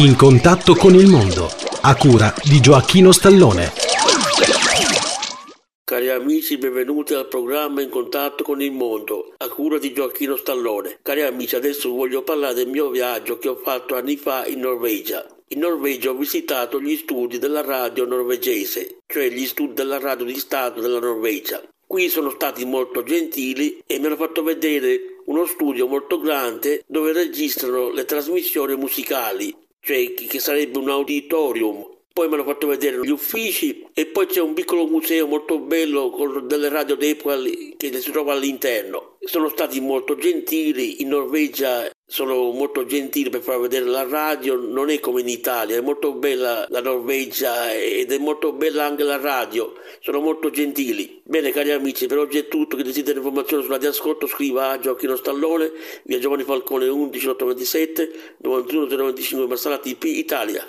In contatto con il mondo, a cura di Gioacchino Stallone. Cari amici, benvenuti al programma In contatto con il mondo, a cura di Gioacchino Stallone. Cari amici, adesso voglio parlare del mio viaggio che ho fatto anni fa in Norvegia. In Norvegia ho visitato gli studi della radio norvegese, cioè gli studi della radio di Stato della Norvegia. Qui sono stati molto gentili e mi hanno fatto vedere uno studio molto grande dove registrano le trasmissioni musicali, cioè che sarebbe un auditorium. Poi mi hanno fatto vedere gli uffici e poi c'è un piccolo museo molto bello con delle radio d'epoca che si trova all'interno. Sono stati molto gentili, in Norvegia sono molto gentili per far vedere la radio, non è come in Italia, è molto bella la Norvegia ed è molto bella anche la radio, sono molto gentili. Bene cari amici, per oggi è tutto, che desidera informazioni sulla ascolto scriva a Gioacchino Stallone, via Giovanni Falcone 11 827 91 095 Marsala TP Italia.